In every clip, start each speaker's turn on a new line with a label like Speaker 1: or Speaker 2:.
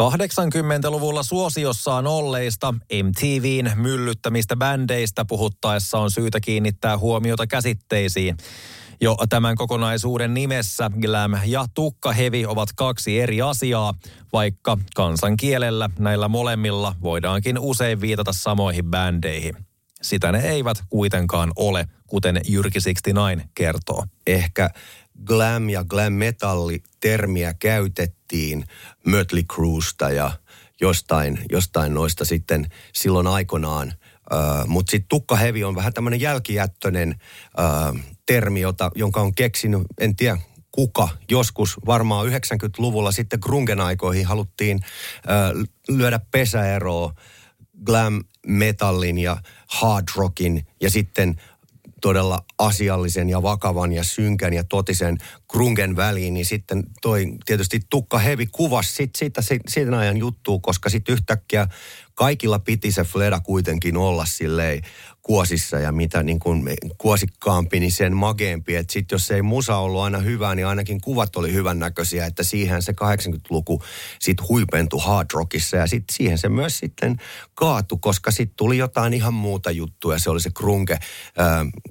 Speaker 1: 80-luvulla suosiossaan olleista MTVn myllyttämistä bändeistä puhuttaessa on syytä kiinnittää huomiota käsitteisiin. Jo tämän kokonaisuuden nimessä glam ja tukkahevi ovat kaksi eri asiaa, vaikka kansankielellä näillä molemmilla voidaankin usein viitata samoihin bändeihin. Sitä ne eivät kuitenkaan ole, kuten Jyrki 69 kertoo.
Speaker 2: Ehkä glam ja glam metalli termiä käytettiin Mötley Cruesta ja jostain, jostain noista sitten silloin aikanaan. Uh, Mutta sitten tukkahevi on vähän tämmöinen jälkijättöinen uh, termi, jota, jonka on keksinyt, en tiedä kuka, joskus varmaan 90-luvulla sitten grungen aikoihin haluttiin uh, lyödä pesäeroa glam metallin ja hard rockin ja sitten todella asiallisen ja vakavan ja synkän ja totisen grungen väliin, niin sitten toi tietysti Tukka Hevi kuvasi sit, siitä, siitä ajan juttua, koska sitten yhtäkkiä kaikilla piti se Fleda kuitenkin olla silleen kuosissa ja mitä niin kuin kuosikkaampi, niin sen mageempi. Että sitten jos ei musa ollut aina hyvää, niin ainakin kuvat oli hyvän näköisiä, että siihen se 80-luku sitten huipentui hard rockissa ja sitten siihen se myös sitten kaatu, koska sitten tuli jotain ihan muuta juttua ja se oli se krunke.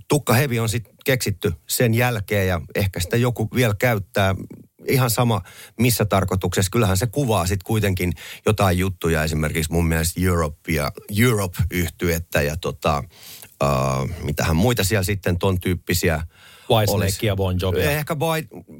Speaker 2: Tukka Hevi on sitten keksitty sen jälkeen ja ehkä sitä joku vielä käyttää ihan sama missä tarkoituksessa. Kyllähän se kuvaa sitten kuitenkin jotain juttuja, esimerkiksi mun mielestä Europe ja Europe-yhtyettä ja tota, uh, mitähän muita siellä sitten ton tyyppisiä
Speaker 1: Whitesnake ja Bon Jovi.
Speaker 2: Ehkä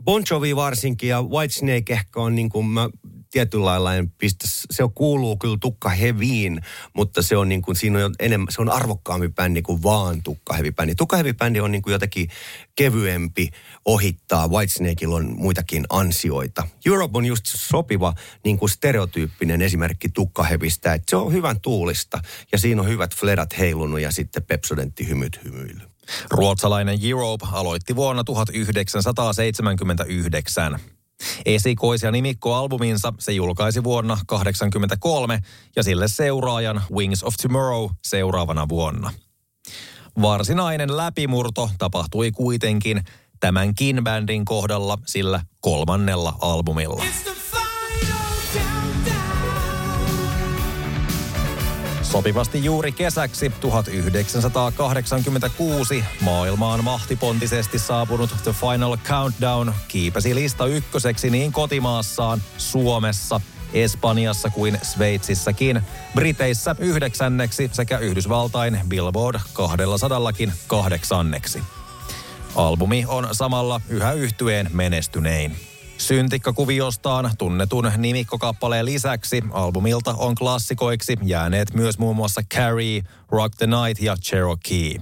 Speaker 2: Bon Jovi varsinkin ja Whitesnake ehkä on niin kuin mä tietyllä lailla en pistä, se kuuluu kyllä tukka heviin, mutta se on niin kuin, siinä on enemmän, se on arvokkaampi bändi kuin vaan tukka hevi bändi. Tukka hevi bändi on niin kuin jotenkin kevyempi ohittaa, Whitesnakeilla on muitakin ansioita. Europe on just sopiva niin kuin stereotyyppinen esimerkki tukkahevistä, että se on hyvän tuulista ja siinä on hyvät fledat heilunut ja sitten Pepsodentti hymyt hymyily.
Speaker 1: Ruotsalainen Europe aloitti vuonna 1979. Esikois- ja nimikkoalbuminsa se julkaisi vuonna 1983 ja sille seuraajan Wings of Tomorrow seuraavana vuonna. Varsinainen läpimurto tapahtui kuitenkin tämänkin bändin kohdalla sillä kolmannella albumilla. Sopivasti juuri kesäksi 1986 maailmaan mahtipontisesti saapunut The Final Countdown kiipesi lista ykköseksi niin kotimaassaan, Suomessa, Espanjassa kuin Sveitsissäkin, Briteissä yhdeksänneksi sekä Yhdysvaltain Billboard 200 kahdeksanneksi. Albumi on samalla yhä yhtyeen menestynein. Syntikkakuviostaan tunnetun nimikkokappaleen lisäksi albumilta on klassikoiksi jääneet myös muun muassa Carrie, Rock the Night ja Cherokee.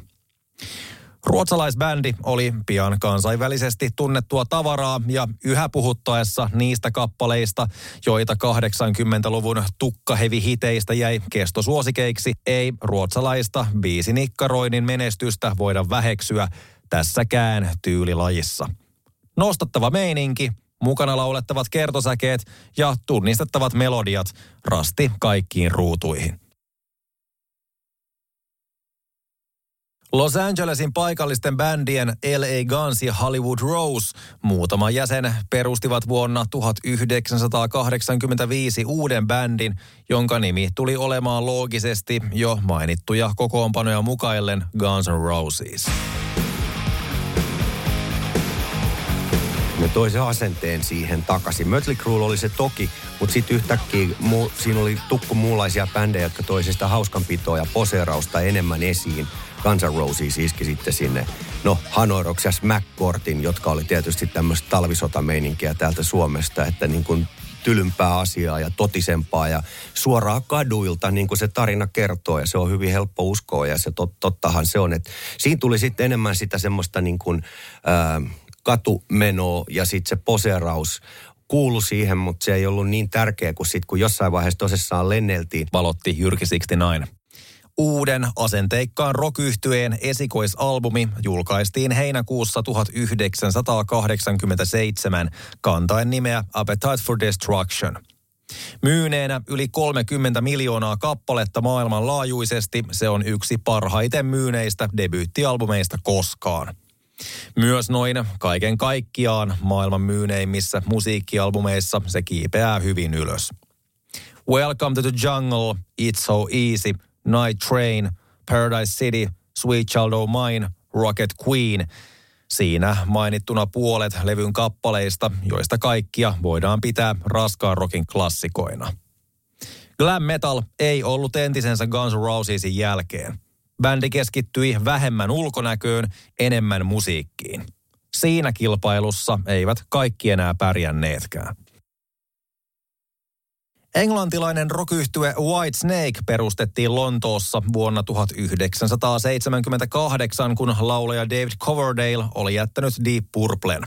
Speaker 1: Ruotsalaisbändi oli pian kansainvälisesti tunnettua tavaraa ja yhä puhuttaessa niistä kappaleista, joita 80-luvun tukkahevihiteistä jäi kestosuosikeiksi, ei ruotsalaista biisinikkaroinnin menestystä voida väheksyä tässäkään tyylilajissa. Nostattava meininki, mukana laulettavat kertosäkeet ja tunnistettavat melodiat rasti kaikkiin ruutuihin. Los Angelesin paikallisten bändien LA Guns ja Hollywood Rose muutama jäsen perustivat vuonna 1985 uuden bändin, jonka nimi tuli olemaan loogisesti jo mainittuja kokoonpanoja mukaillen Guns N' Roses.
Speaker 2: Toi se asenteen siihen takaisin. Mötley Crue oli se toki, mutta sitten yhtäkkiä mu, siinä oli tukku muunlaisia bändejä, jotka toi sitä hauskanpitoa ja poseerausta enemmän esiin. Guns N' Roses iski sitten sinne, no Hanoiroks ja McCourtin, jotka oli tietysti tämmöistä talvisotameininkiä täältä Suomesta, että niin kuin tylympää asiaa ja totisempaa ja suoraan kaduilta, niin kuin se tarina kertoo ja se on hyvin helppo uskoa ja se tot, tottahan se on, että siinä tuli sitten enemmän sitä semmoista niin kuin, ää, katumenoa ja sitten se poseeraus kuulu siihen, mutta se ei ollut niin tärkeä kuin sitten, kun jossain vaiheessa tosissaan lenneltiin.
Speaker 1: Valotti Jyrki 69. Uuden asenteikkaan rock esikoisalbumi julkaistiin heinäkuussa 1987 kantaen nimeä Appetite for Destruction. Myyneenä yli 30 miljoonaa kappaletta maailmanlaajuisesti se on yksi parhaiten myyneistä debyyttialbumeista koskaan. Myös noin kaiken kaikkiaan maailman myyneimmissä musiikkialbumeissa se kiipeää hyvin ylös. Welcome to the Jungle, It's So Easy, Night Train, Paradise City, Sweet Child O' Mine, Rocket Queen. Siinä mainittuna puolet levyn kappaleista, joista kaikkia voidaan pitää raskaan rockin klassikoina. Glam metal ei ollut entisensä Guns Rosesin jälkeen – bändi keskittyi vähemmän ulkonäköön, enemmän musiikkiin. Siinä kilpailussa eivät kaikki enää pärjänneetkään. Englantilainen rokyhtye White Snake perustettiin Lontoossa vuonna 1978, kun laulaja David Coverdale oli jättänyt Deep Purplen.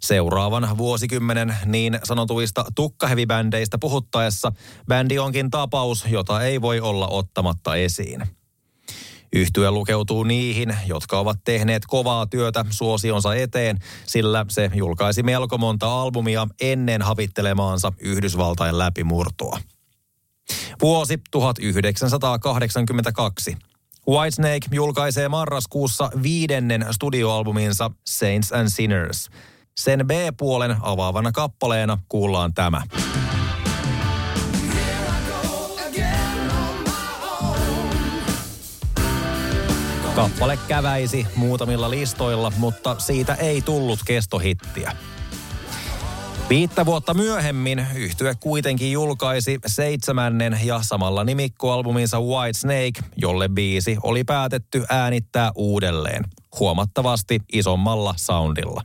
Speaker 1: Seuraavan vuosikymmenen niin sanotuista tukkahevibändeistä puhuttaessa bändi onkin tapaus, jota ei voi olla ottamatta esiin. Yhtye lukeutuu niihin, jotka ovat tehneet kovaa työtä suosionsa eteen, sillä se julkaisi melko monta albumia ennen havittelemaansa Yhdysvaltain läpimurtoa. Vuosi 1982. Whitesnake julkaisee marraskuussa viidennen studioalbuminsa Saints and Sinners. Sen B-puolen avaavana kappaleena kuullaan tämä. Kappale käväisi muutamilla listoilla, mutta siitä ei tullut kestohittiä. Viittä vuotta myöhemmin yhtye kuitenkin julkaisi seitsemännen ja samalla nimikkoalbuminsa White Snake, jolle biisi oli päätetty äänittää uudelleen, huomattavasti isommalla soundilla.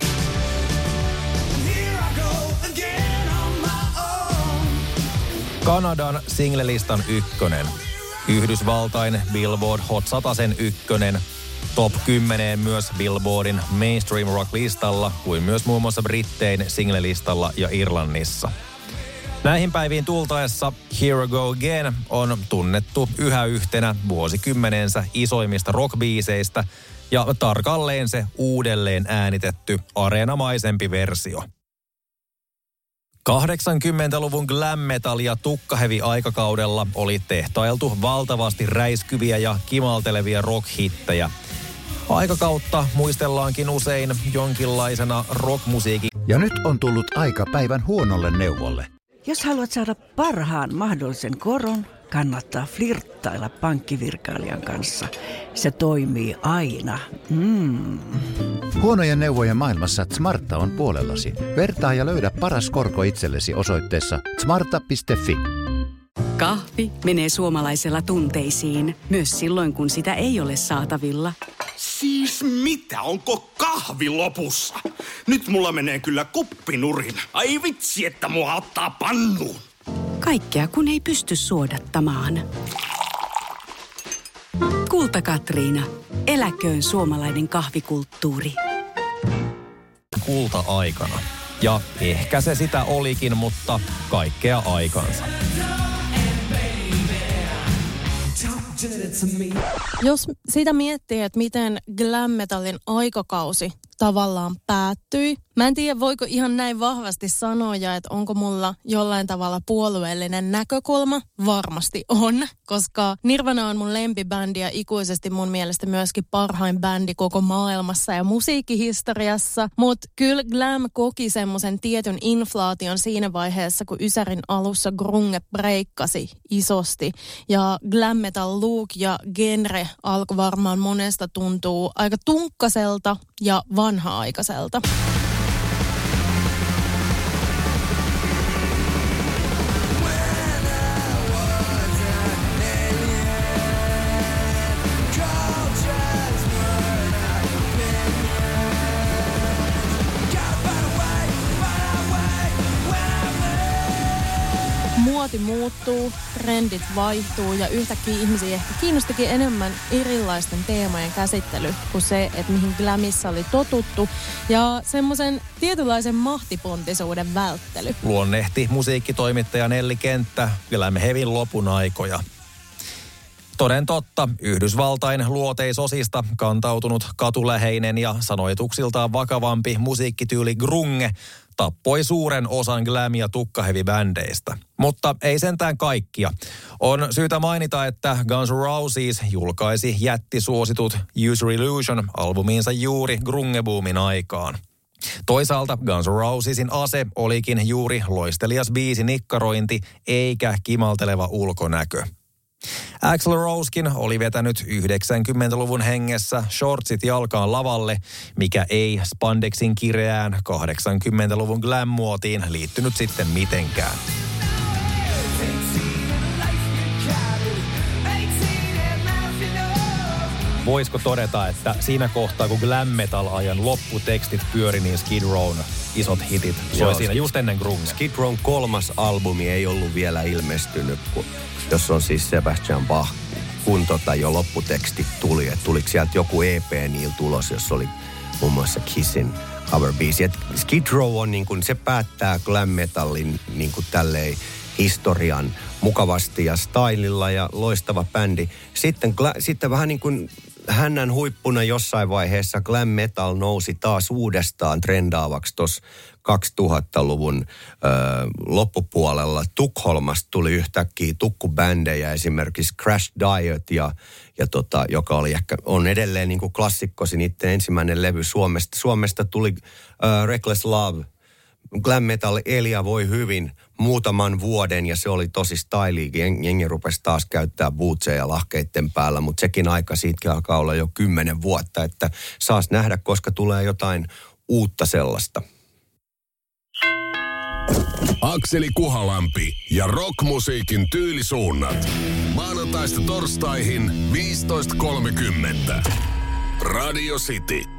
Speaker 1: Kanadan singlelistan ykkönen – Yhdysvaltain Billboard Hot 100 ykkönen, top 10 myös Billboardin mainstream rock-listalla, kuin myös muun muassa Brittein single-listalla ja Irlannissa. Näihin päiviin tultaessa Here Go Again on tunnettu yhä yhtenä vuosikymmenensä isoimmista rockbiiseistä ja tarkalleen se uudelleen äänitetty areenamaisempi versio – 80-luvun glam metal ja tukkahevi aikakaudella oli tehtailtu valtavasti räiskyviä ja kimaltelevia rockhittejä. Aikakautta muistellaankin usein jonkinlaisena rockmusiikin.
Speaker 3: Ja nyt on tullut aika päivän huonolle neuvolle.
Speaker 4: Jos haluat saada parhaan mahdollisen koron, kannattaa flirttailla pankkivirkailijan kanssa. Se toimii aina. Mm.
Speaker 3: Huonojen neuvojen maailmassa Smarta on puolellasi. Vertaa ja löydä paras korko itsellesi osoitteessa smarta.fi.
Speaker 5: Kahvi menee suomalaisella tunteisiin, myös silloin kun sitä ei ole saatavilla.
Speaker 6: Siis mitä? Onko kahvi lopussa? Nyt mulla menee kyllä kuppinurin. Ai vitsi, että mua ottaa pannuun.
Speaker 5: Kaikkea kun ei pysty suodattamaan. Kulta Katriina. Eläköön suomalainen kahvikulttuuri.
Speaker 1: Kulta-aikana. Ja ehkä se sitä olikin, mutta kaikkea aikansa.
Speaker 7: Jos sitä miettii, että miten glam metallin aikakausi tavallaan päättyi. Mä en tiedä, voiko ihan näin vahvasti sanoa, että onko mulla jollain tavalla puolueellinen näkökulma. Varmasti on, koska Nirvana on mun lempibändi ja ikuisesti mun mielestä myöskin parhain bändi koko maailmassa ja musiikkihistoriassa. Mutta kyllä Glam koki semmoisen tietyn inflaation siinä vaiheessa, kun Ysärin alussa grunge breikkasi isosti. Ja glam metal look ja genre alkoi varmaan monesta tuntuu aika tunkkaselta ja vanha-aikaiselta. Muuttuu, trendit vaihtuu ja yhtäkkiä ihmisiä ehkä kiinnostakin enemmän erilaisten teemojen käsittely kuin se, että mihin glamissa oli totuttu ja semmoisen tietynlaisen mahtipontisuuden välttely.
Speaker 1: Luonnehti musiikkitoimittaja Nelli Kenttä Glam Hevin lopun aikoja. Toden totta, Yhdysvaltain luoteisosista kantautunut katuläheinen ja sanoituksiltaan vakavampi musiikkityyli grunge tappoi suuren osan glam- ja tukkahevibändeistä. Mutta ei sentään kaikkia. On syytä mainita, että Guns N' Roses julkaisi jättisuositut User Illusion-albumiinsa juuri grungeboomin aikaan. Toisaalta Guns N' Rosesin ase olikin juuri loistelias biisi nikkarointi eikä kimalteleva ulkonäkö. Axel Rosekin oli vetänyt 90-luvun hengessä shortsit jalkaan lavalle, mikä ei spandexin kireään 80-luvun glam-muotiin liittynyt sitten mitenkään. Voisiko todeta, että siinä kohtaa, kun glam metal-ajan lopputekstit pyöri, niin Skid Rown isot hitit soi
Speaker 2: Joo,
Speaker 1: siinä just ennen grunge.
Speaker 2: Skid Rown kolmas albumi ei ollut vielä ilmestynyt, kun, jos on siis Sebastian Bach, kun tota jo lopputeksti tuli. Että tuliko sieltä joku EP niillä tulos, jos oli muun muassa Kissin cover biisi. Et Skid Row on niin kuin, se päättää glam metallin niin kuin tälleen historian mukavasti ja stylilla ja loistava bändi. Sitten, sitten vähän niin kuin hännän huippuna jossain vaiheessa glam metal nousi taas uudestaan trendaavaksi tuossa 2000-luvun ö, loppupuolella. Tukholmasta tuli yhtäkkiä tukkubändejä, esimerkiksi Crash Diet, ja, ja tota, joka oli ehkä, on edelleen niin kuin klassikkosi niiden ensimmäinen levy Suomesta. Suomesta tuli ö, Reckless Love, glam metal Elia voi hyvin muutaman vuoden ja se oli tosi styli. Jeng- Jengi rupesi taas käyttää bootseja lahkeiden päällä, mutta sekin aika siitäkin alkaa olla jo kymmenen vuotta, että saas nähdä, koska tulee jotain uutta sellaista.
Speaker 8: Akseli Kuhalampi ja rockmusiikin tyylisuunnat. Maanantaista torstaihin 15.30. Radio City.